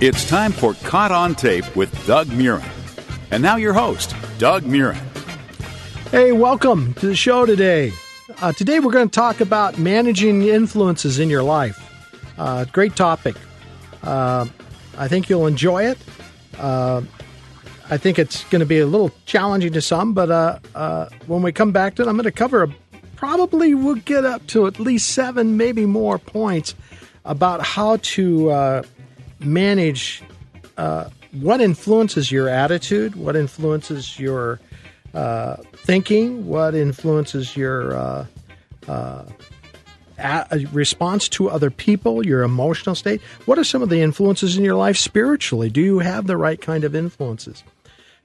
It's time for Caught on Tape with Doug Murren. And now your host, Doug Murren. Hey, welcome to the show today. Uh, today we're going to talk about managing influences in your life. Uh, great topic. Uh, I think you'll enjoy it. Uh, I think it's going to be a little challenging to some, but uh, uh, when we come back to it, I'm going to cover a, probably we'll get up to at least seven, maybe more points about how to manage what influences your attitude, what influences your uh, thinking, what influences your uh, uh, response to other people, your emotional state. What are some of the influences in your life spiritually? Do you have the right kind of influences?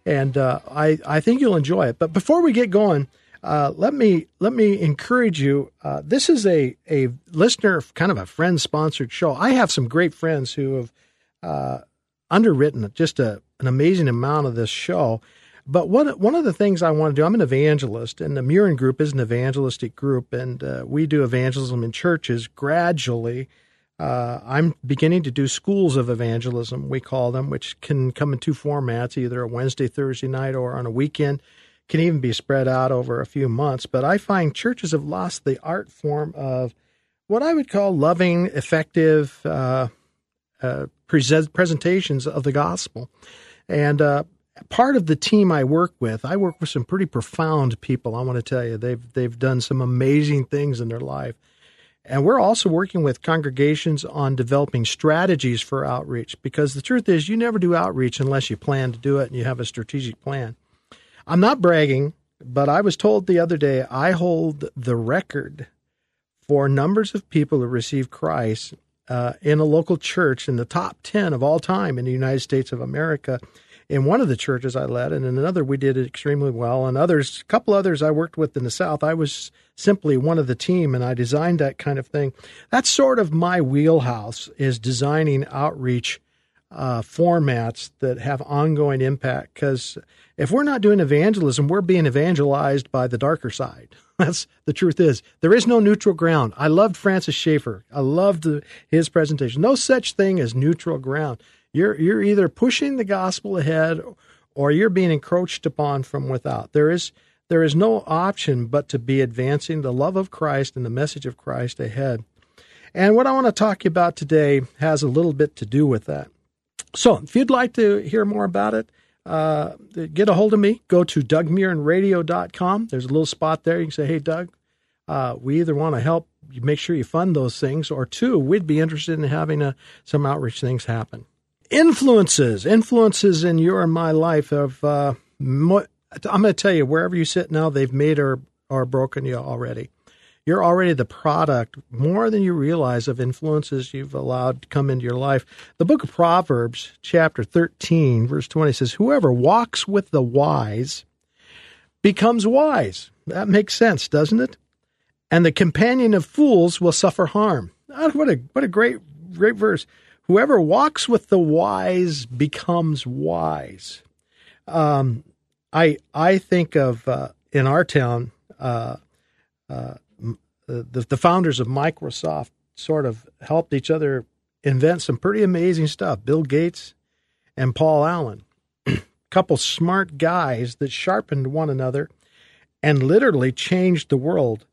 And uh, I, I think you'll enjoy it. But before we get going, uh, let me let me encourage you. Uh, this is a a listener, kind of a friend sponsored show. I have some great friends who have uh, underwritten just a, an amazing amount of this show. But one one of the things I want to do, I'm an evangelist, and the Murren Group is an evangelistic group, and uh, we do evangelism in churches gradually. Uh, I'm beginning to do schools of evangelism, we call them, which can come in two formats, either a Wednesday, Thursday night, or on a weekend. Can even be spread out over a few months. But I find churches have lost the art form of what I would call loving, effective uh, uh presentations of the gospel. And uh, part of the team I work with, I work with some pretty profound people. I want to tell you, they've they've done some amazing things in their life. And we're also working with congregations on developing strategies for outreach because the truth is you never do outreach unless you plan to do it and you have a strategic plan. I'm not bragging, but I was told the other day I hold the record for numbers of people who receive Christ uh, in a local church in the top 10 of all time in the United States of America in one of the churches I led, and in another we did it extremely well. And others, a couple others I worked with in the South, I was simply one of the team, and I designed that kind of thing. That's sort of my wheelhouse is designing outreach uh, formats that have ongoing impact. Because if we're not doing evangelism, we're being evangelized by the darker side. That's the truth is there is no neutral ground. I loved Francis Schaeffer. I loved his presentation. No such thing as neutral ground. You're you're either pushing the gospel ahead or you're being encroached upon from without. There is there is no option but to be advancing the love of Christ and the message of Christ ahead. And what I want to talk about today has a little bit to do with that. So, if you'd like to hear more about it, uh, get a hold of me. Go to dougmurrenradio.com. There's a little spot there. You can say, hey, Doug, uh, we either want to help you make sure you fund those things, or two, we'd be interested in having a, uh, some outreach things happen influences, influences in your and my life of. Uh, mo- I'm going to tell you, wherever you sit now, they've made or or broken you already. You're already the product more than you realize of influences you've allowed to come into your life. The book of Proverbs, chapter 13, verse 20 says, Whoever walks with the wise becomes wise. That makes sense, doesn't it? And the companion of fools will suffer harm. Ah, what a what a great great verse. Whoever walks with the wise becomes wise. Um, I I think of uh, in our town uh, uh, the the founders of Microsoft sort of helped each other invent some pretty amazing stuff. Bill Gates and Paul Allen, couple smart guys that sharpened one another and literally changed the world.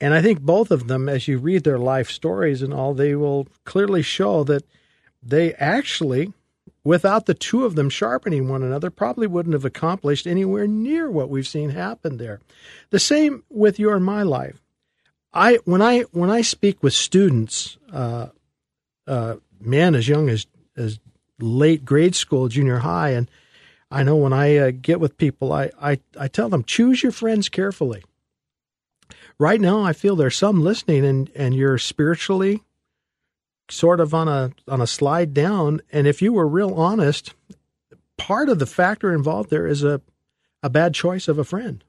And I think both of them, as you read their life stories and all, they will clearly show that they actually, without the two of them sharpening one another, probably wouldn't have accomplished anywhere near what we've seen happen there. The same with your and my life. I when I when I speak with students, uh, uh, man as young as as late grade school, junior high, and I know when I uh, get with people, I, I I tell them choose your friends carefully. Right now, I feel there's some listening, and and you're spiritually sort of on a on a slide down. And if you were real honest, part of the factor involved there is a a bad choice of a friend.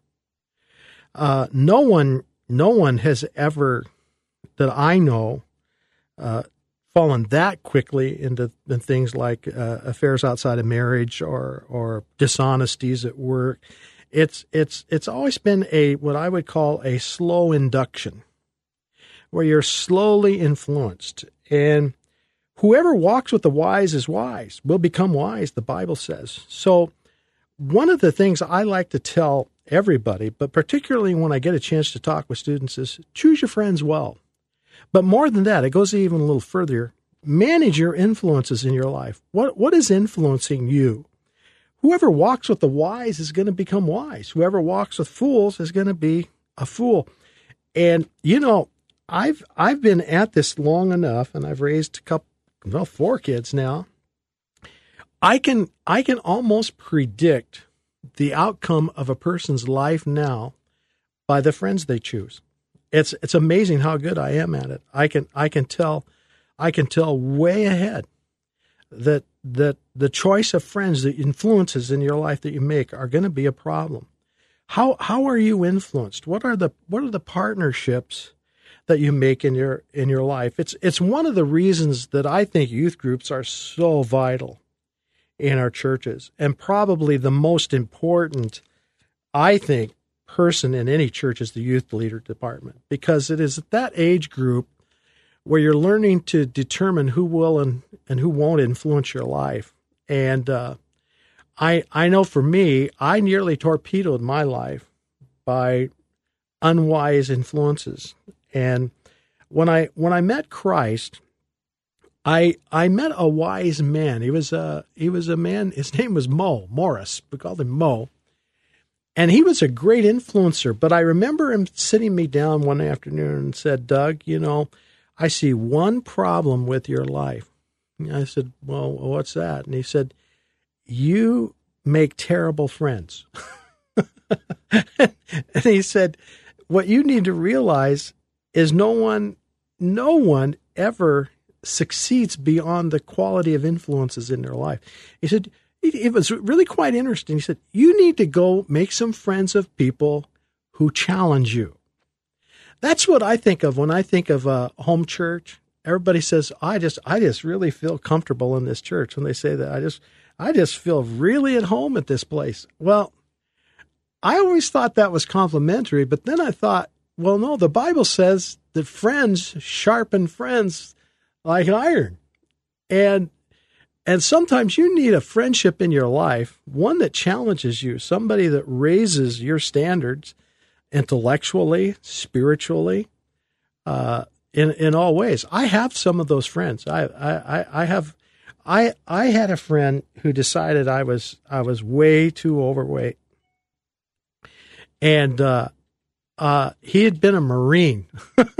Uh, no one no one has ever that I know uh, fallen that quickly into, things like uh, affairs outside of marriage or or dishonesties at work. It's it's it's always been a what I would call a slow induction, where you're slowly influenced and Whoever walks with the wise is wise, will become wise, the Bible says. So, one of the things I like to tell everybody, but particularly when I get a chance to talk with students, is choose your friends well. But more than that, it goes even a little further. Manage your influences in your life. What what is influencing you? Whoever walks with the wise is going to become wise. Whoever walks with fools is going to be a fool. And you know, I've I've been at this long enough, and I've raised a couple, well, four kids now. I can I can almost predict the outcome of a person's life now by the friends they choose. It's it's amazing how good I am at it. I can I can tell I can tell way ahead that that the choice of friends, the influences in your life that you make are going to be a problem. How how are you influenced? What are the what are the partnerships that you make in your in your life? It's it's one of the reasons that I think youth groups are so vital in our churches. And probably the most important, I think, person in any church is the youth leader department because it is that age group where you're learning to determine who will and, and who won't influence your life. And uh, I I know for me, I nearly torpedoed my life by unwise influences. And when I when I met Christ, I I met a wise man. He was a he was a man. His name was Mo Morris. We called him Mo, and he was a great influencer. But I remember him sitting me down one afternoon and said, "Doug, you know, I see one problem with your life." And I said, "Well, what's that?" And he said, "You make terrible friends." and he said, "What you need to realize is no one, no one ever." Succeeds beyond the quality of influences in their life. He said, it was really quite interesting. He said, You need to go make some friends of people who challenge you. That's what I think of when I think of a home church. Everybody says, I just I just really feel comfortable in this church. When they say that, I just I just feel really at home at this place. Well, I always thought that was complimentary, but then I thought, well, no, the Bible says that friends sharpen friends like iron. And and sometimes you need a friendship in your life, one that challenges you, somebody that raises your standards intellectually, spiritually, uh, in in all ways. I have some of those friends. I I, I have I I had a friend who decided I was I was way too overweight, and uh, uh, he had been a Marine.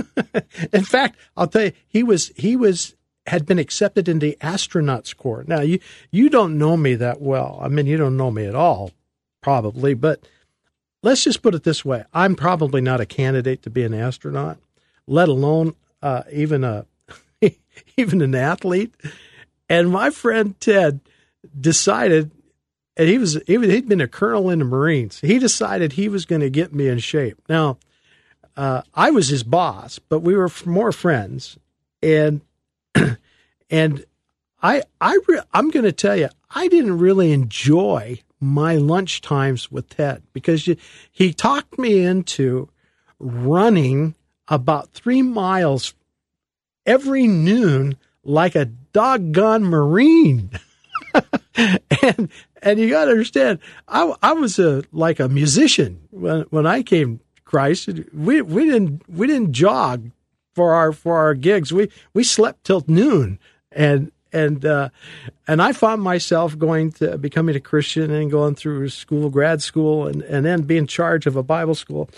in fact, I'll tell you, he was he was had been accepted in the astronauts corps. Now you you don't know me that well. I mean, you don't know me at all, probably. But let's just put it this way: I'm probably not a candidate to be an astronaut, let alone uh, even a even an athlete. And my friend Ted decided and he was he he'd been a colonel in the Marines. He decided he was going to get me in shape. Now, uh, I was his boss, but we were more friends, and and I I re- I'm going to tell you I didn't really enjoy my lunch times with Ted because you, he talked me into running about three miles every noon like a doggone Marine. and and you got to understand, I, I was a like a musician when when I came to Christ. We we didn't we didn't jog for our for our gigs. We we slept till noon, and and uh, and I found myself going to becoming a Christian and going through school, grad school, and and then being in charge of a Bible school.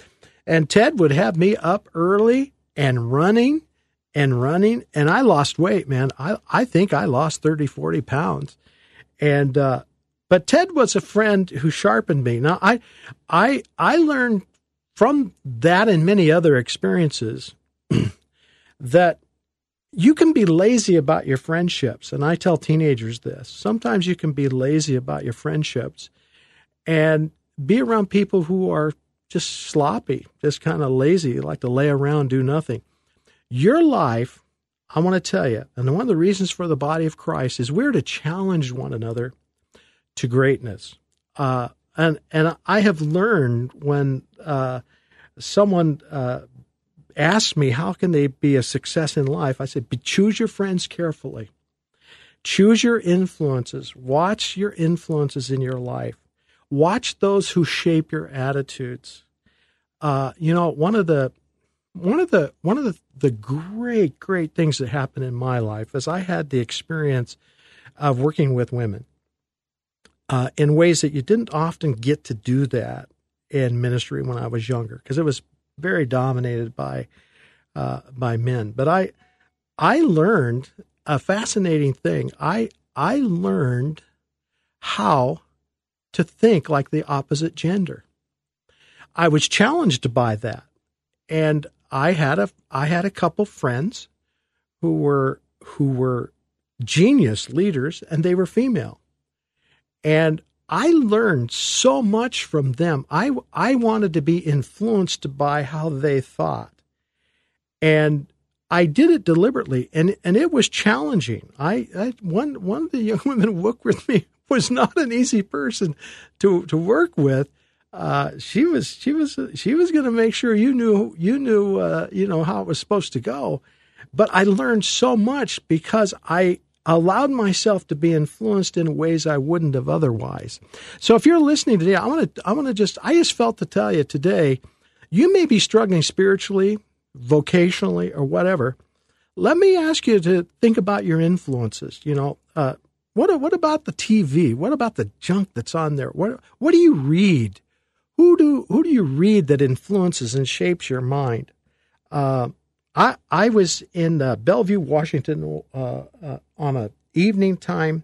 And Ted would have me up early and running and running, and I lost weight, man. I I think I lost 30, 40 pounds, and uh, but Ted was a friend who sharpened me. Now I I I learned from that and many other experiences that you can be lazy about your friendships. And I tell teenagers this. Sometimes you can be lazy about your friendships and be around people who are just sloppy, just kind of lazy, like to lay around, do nothing. Your life, I want to tell you, and one of the reasons for the body of Christ is we're to challenge one another to greatness. Uh, and and I have learned when uh, someone uh, asks me how can they be a success in life, I said choose your friends carefully. Choose your influences. Watch your influences in your life. Watch those who shape your attitudes. Uh, you know, one of the one of the one of the, the great great things that happened in my life is I had the experience of working with women uh, in ways that you didn't often get to do that in ministry when I was younger because it was very dominated by uh, by men. But I I learned a fascinating thing. I I learned how to think like the opposite gender. I was challenged by that, and I had a I had a couple friends who were who were genius leaders, and they were female, and I learned so much from them. I I wanted to be influenced by how they thought, and I did it deliberately, and and it was challenging. I, I one one of the young women who worked with me was not an easy person to to work with. Uh, she was she was she was going to make sure you knew you knew uh, you know how it was supposed to go. But I learned so much because I allowed myself to be influenced in ways I wouldn't have otherwise. So if you're listening today, I want to I want to just I just felt to tell you today, you may be struggling spiritually vocationally or whatever, let me ask you to think about your influences. You know, uh, what what about the TV? What about the junk that's on there? What what do you read? Who do who do you read that influences and shapes your mind? Uh, I I was in uh, Bellevue, Washington, uh, uh, on an evening time,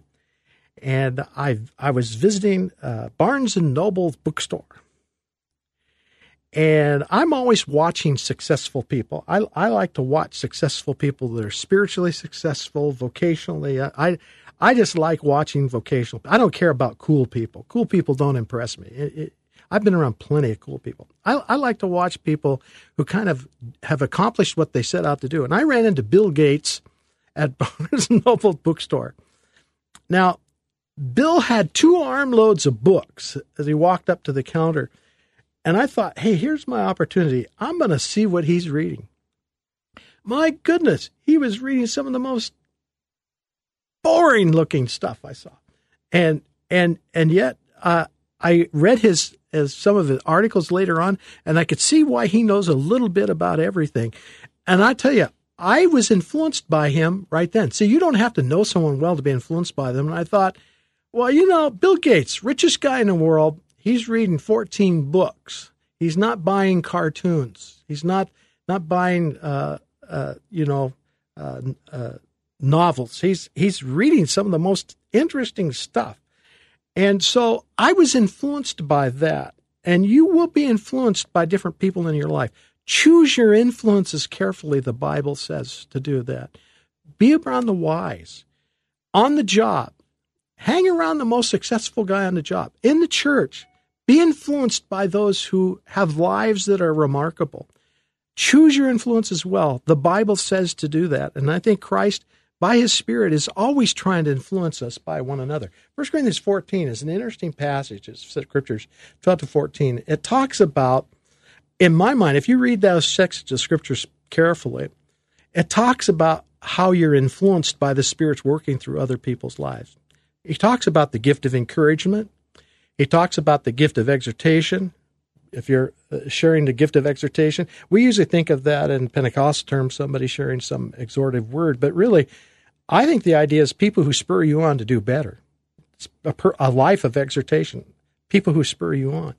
and I I was visiting uh, Barnes and Noble bookstore, and I'm always watching successful people. I, I like to watch successful people that are spiritually successful, vocationally. I, I just like watching vocational. I don't care about cool people. Cool people don't impress me. It, it, I've been around plenty of cool people. I, I like to watch people who kind of have accomplished what they set out to do. And I ran into Bill Gates at Barnes and Noble bookstore. Now, Bill had two armloads of books as he walked up to the counter and I thought, hey, here's my opportunity. I'm going to see what he's reading. My goodness, he was reading some of the most boring looking stuff I saw. And and and yet uh, I read his as some of his articles later on, and I could see why he knows a little bit about everything. And I tell you, I was influenced by him right then. See, you don't have to know someone well to be influenced by them. And I thought, well, you know, Bill Gates, richest guy in the world, he's reading 14 books. He's not buying cartoons. He's not not buying uh, uh, you know uh, uh, novels. He's he's reading some of the most interesting stuff. And so I was influenced by that. And you will be influenced by different people in your life. Choose your influences carefully, the Bible says to do that. Be around the wise. On the job, hang around the most successful guy on the job. In the church, be influenced by those who have lives that are remarkable. Choose your influence as well. The Bible says to do that. And I think Christ, by his Spirit, is always trying to influence us by one another. 1 Corinthians 14 is an interesting passage. It's Scriptures 12 to 14. It talks about, in my mind, if you read those sections of Scriptures carefully, it talks about how you're influenced by the Spirit's working through other people's lives. He talks about the gift of encouragement. He talks about the gift of exhortation. If you're uh, sharing the gift of exhortation, we usually think of that in Pentecostal terms, somebody sharing some exhortative word. But really, I think the idea is people who spur you on to do better. It's a, per, a life of exhortation, people who spur you on,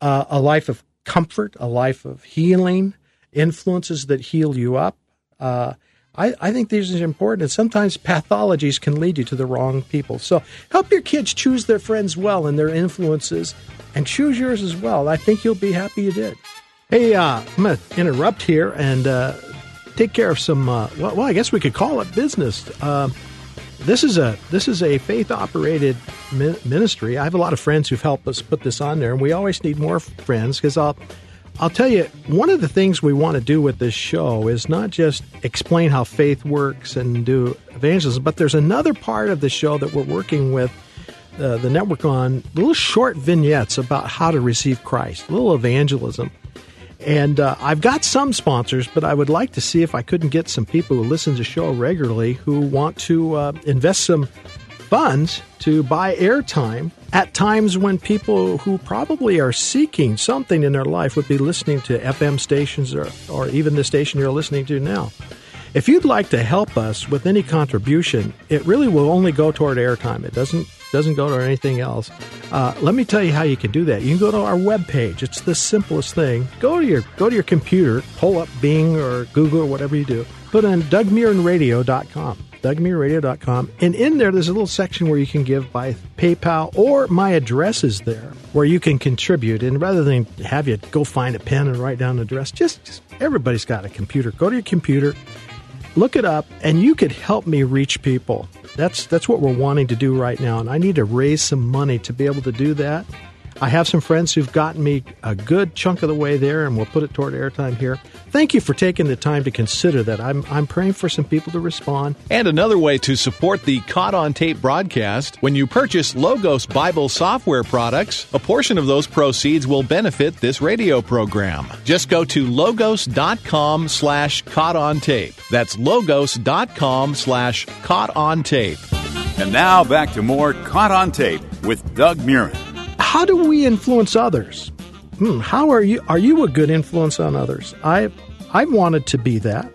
uh, a life of comfort, a life of healing, influences that heal you up. Uh, I, I think these are important, and sometimes pathologies can lead you to the wrong people. So help your kids choose their friends well and their influences, and choose yours as well. I think you'll be happy you did. Hey, uh, I'm going to interrupt here and uh, take care of some. Uh, well, well, I guess we could call it business. Uh, this is a this is a faith operated ministry. I have a lot of friends who've helped us put this on there, and we always need more friends because I'll I'll tell you, one of the things we want to do with this show is not just explain how faith works and do evangelism, but there's another part of the show that we're working with uh, the network on little short vignettes about how to receive Christ, little evangelism. And uh, I've got some sponsors, but I would like to see if I couldn't get some people who listen to the show regularly who want to uh, invest some funds to buy airtime at times when people who probably are seeking something in their life would be listening to FM stations or, or even the station you're listening to now. If you'd like to help us with any contribution, it really will only go toward airtime. It doesn't doesn't go to anything else. Uh, let me tell you how you can do that. You can go to our webpage. It's the simplest thing. Go to your go to your computer, pull up Bing or Google or whatever you do. Put in DougMurrenRadio.com. DougMurrenRadio.com. And in there, there's a little section where you can give by PayPal or my address is there where you can contribute. And rather than have you go find a pen and write down the address, just, just everybody's got a computer. Go to your computer, look it up, and you could help me reach people. That's that's what we're wanting to do right now, and I need to raise some money to be able to do that. I have some friends who've gotten me a good chunk of the way there, and we'll put it toward airtime here. Thank you for taking the time to consider that. I'm, I'm praying for some people to respond. And another way to support the Caught on Tape broadcast when you purchase Logos Bible software products, a portion of those proceeds will benefit this radio program. Just go to logos.com slash caught on tape. That's logos.com slash caught on tape. And now back to more Caught on Tape with Doug Murren. How do we influence others? Hmm, how are you? Are you a good influence on others? I I wanted to be that.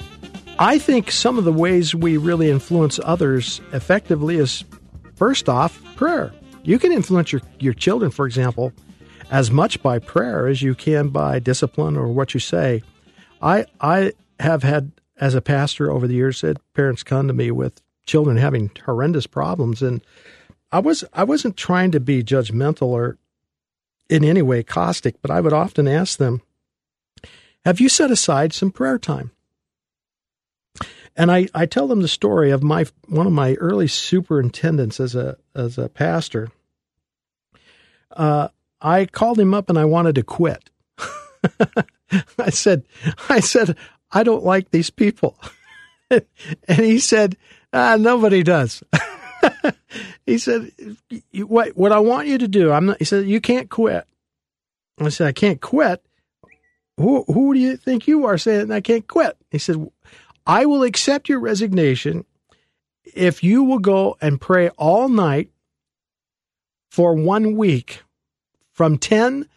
I think some of the ways we really influence others effectively is first off, prayer. You can influence your, your children, for example, as much by prayer as you can by discipline or what you say. I I have had as a pastor over the years said parents come to me with children having horrendous problems and I was I wasn't trying to be judgmental or in any way caustic, but I would often ask them, Have you set aside some prayer time? And I, I tell them the story of my one of my early superintendents as a as a pastor. Uh, I called him up and I wanted to quit. I said, I said, I don't like these people. and he said, ah, nobody does. he said, "What what I want you to do?" I'm not. He said, "You can't quit." I said, "I can't quit." Who who do you think you are saying I can't quit? He said, "I will accept your resignation if you will go and pray all night for one week, from ten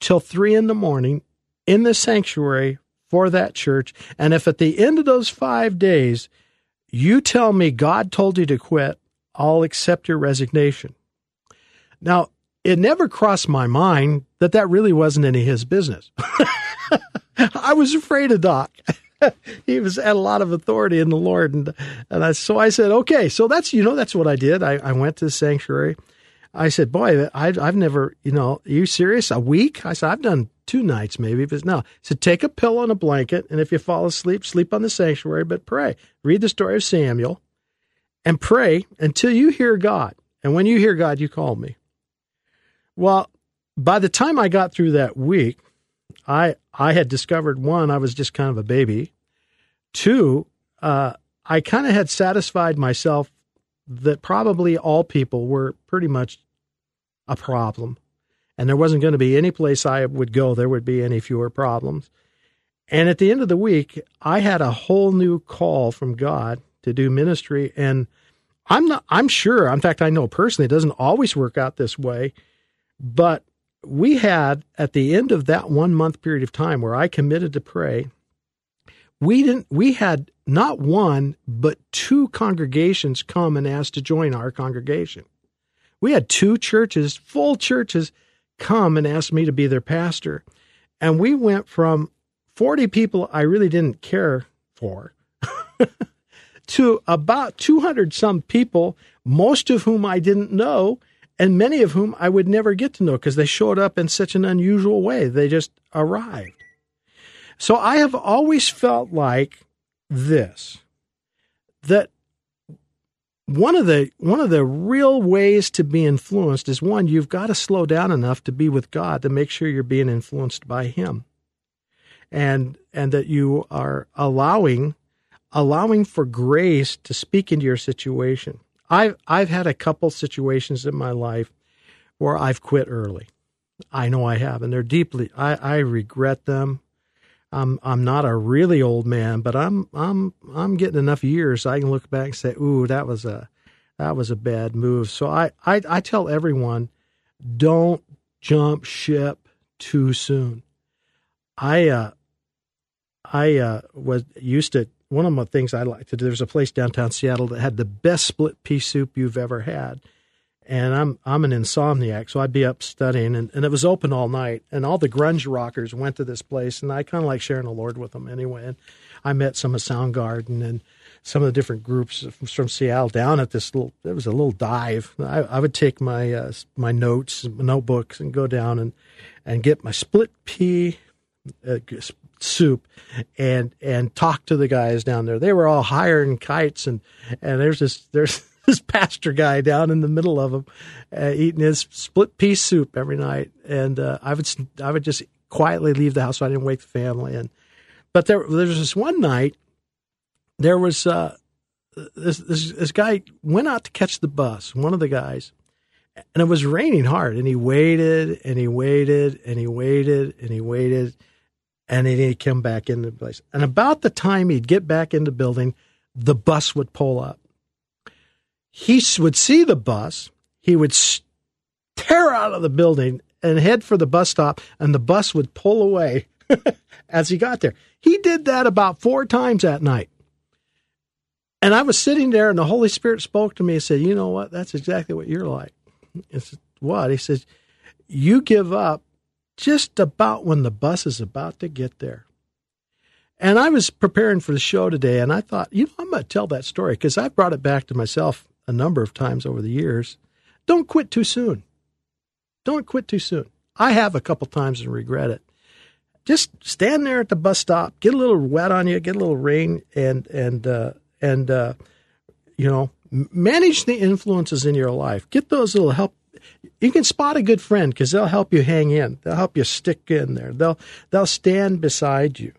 till three in the morning, in the sanctuary for that church. And if at the end of those five days you tell me God told you to quit, I'll accept your resignation. Now, it never crossed my mind that that really wasn't any of his business. I was afraid of Doc. he was had a lot of authority in the Lord, and and I, so I said, okay, so that's you know that's what I did. I, I went to the sanctuary. I said, boy, I, I've never, you know, are you serious? A week? I said, I've done two nights maybe, but no. Said, take a pillow and a blanket, and if you fall asleep, sleep on the sanctuary, but pray. Read the story of Samuel and pray until you hear God. And when you hear God, you call me. Well, by the time I got through that week, I I had discovered one, I was just kind of a baby. Two, uh, I kind of had satisfied myself that probably all people were pretty much a problem, and there wasn't going to be any place I would go there would be any fewer problems. And at the end of the week, I had a whole new call from God to do ministry. And I'm not, I'm sure, in fact, I know personally, it doesn't always work out this way. But we had at the end of that one month period of time where I committed to pray, we didn't, we had not one, but two congregations come and ask to join our congregation. We had two churches, full churches, come and ask me to be their pastor. And we went from 40 people I really didn't care for to about 200 some people, most of whom I didn't know, and many of whom I would never get to know because they showed up in such an unusual way. They just arrived. So I have always felt like this that one of the one of the real ways to be influenced is one you've got to slow down enough to be with God to make sure you're being influenced by him and and that you are allowing allowing for grace to speak into your situation. I've I've had a couple situations in my life where I've quit early. I know I have, and they're deeply I, I regret them. I'm I'm not a really old man, but I'm I'm I'm getting enough years so I can look back and say, "Ooh, that was a that was a bad move." So I I, I tell everyone, don't jump ship too soon. I uh, I uh, was used to one of the things I like to do. There's a place downtown Seattle that had the best split pea soup you've ever had, and I'm I'm an insomniac, so I'd be up studying, and, and it was open all night, and all the grunge rockers went to this place, and I kind of like sharing the Lord with them anyway. And I met some of Soundgarden and some of the different groups from Seattle down at this little. It was a little dive. I, I would take my uh, my notes, notebooks, and go down and and get my split pea uh, soup and and talk to the guys down there. They were all hiring kites and and there's this there's this pastor guy down in the middle of them uh, eating his split pea soup every night. And uh, I would I would just quietly leave the house so I didn't wake the family and but there there was this one night there was uh, this, this this guy went out to catch the bus one of the guys and it was raining hard and he waited and he waited and he waited and he waited and then he'd come back into place. And about the time he'd get back in the building, the bus would pull up. He would see the bus, he would tear out of the building and head for the bus stop, and the bus would pull away as he got there. He did that about four times that night. And I was sitting there, and the Holy Spirit spoke to me and said, You know what? That's exactly what you're like. I said, What? He says, You give up just about when the bus is about to get there. And I was preparing for the show today, and I thought, you know, I'm going to tell that story because I've brought it back to myself a number of times over the years. Don't quit too soon. Don't quit too soon. I have a couple times and regret it. Just stand there at the bus stop, get a little wet on you, get a little rain, and and uh, and uh, you know, manage the influences in your life. Get those little help you can spot a good friend because they'll help you hang in. They'll help you stick in there. They'll they'll stand beside you,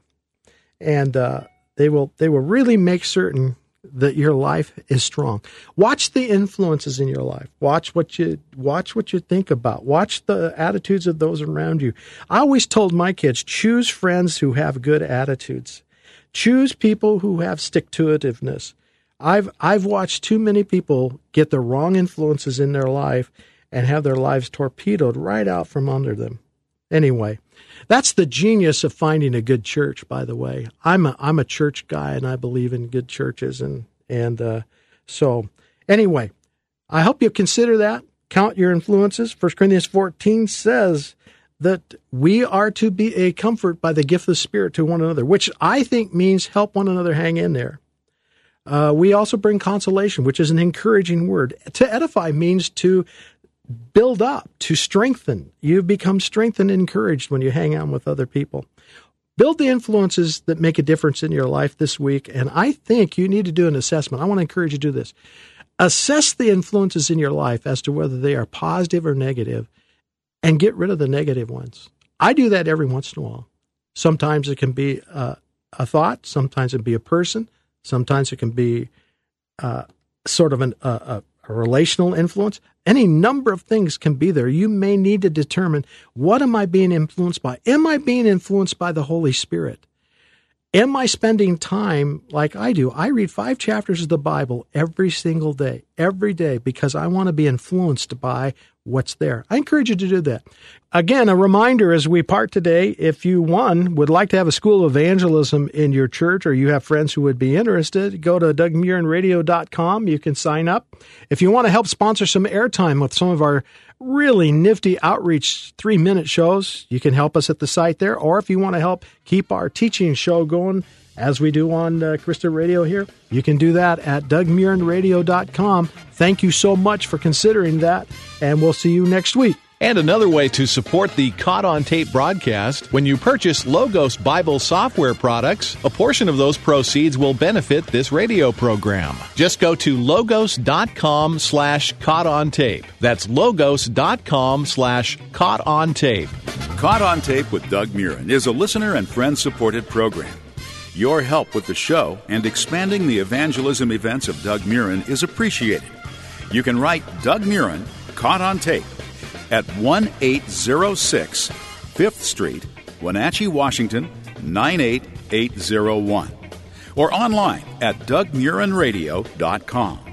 and uh, they will they will really make certain that your life is strong. Watch the influences in your life. Watch what you watch what you think about. Watch the attitudes of those around you. I always told my kids choose friends who have good attitudes. Choose people who have stick to itiveness. I've I've watched too many people get the wrong influences in their life and have their lives torpedoed right out from under them. Anyway, that's the genius of finding a good church. By the way, I'm a I'm a church guy, and I believe in good churches, and and uh, so anyway, I hope you consider that. Count your influences. First Corinthians 14 says that we are to be a comfort by the gift of the Spirit to one another, which I think means help one another hang in there. Uh, we also bring consolation, which is an encouraging word. To edify means to build up, to strengthen. You become strengthened and encouraged when you hang out with other people. Build the influences that make a difference in your life this week. And I think you need to do an assessment. I want to encourage you to do this. Assess the influences in your life as to whether they are positive or negative and get rid of the negative ones. I do that every once in a while. Sometimes it can be uh, a thought, sometimes it can be a person, sometimes it can be uh, sort of an, uh, a relational influence. Any number of things can be there. You may need to determine what am I being influenced by? Am I being influenced by the Holy Spirit? Am I spending time like I do? I read five chapters of the Bible every single day, every day, because I want to be influenced by what's there. I encourage you to do that. Again, a reminder as we part today if you, one, would like to have a school of evangelism in your church or you have friends who would be interested, go to dougmurrenradio.com. You can sign up. If you want to help sponsor some airtime with some of our really nifty outreach three minute shows, you can help us at the site there. Or if you want to help keep our teaching show going, as we do on uh, Crista Radio here. You can do that at dougmurrenradio.com. Thank you so much for considering that, and we'll see you next week. And another way to support the Caught on Tape broadcast, when you purchase Logos Bible software products, a portion of those proceeds will benefit this radio program. Just go to logos.com slash caught on tape. That's logos.com slash caught on tape. Caught on Tape with Doug Murren is a listener and friend supported program. Your help with the show and expanding the evangelism events of Doug Murren is appreciated. You can write Doug Murren, Caught on Tape, at 1806 5th Street, Wenatchee, Washington 98801, or online at dougmurinradio.com.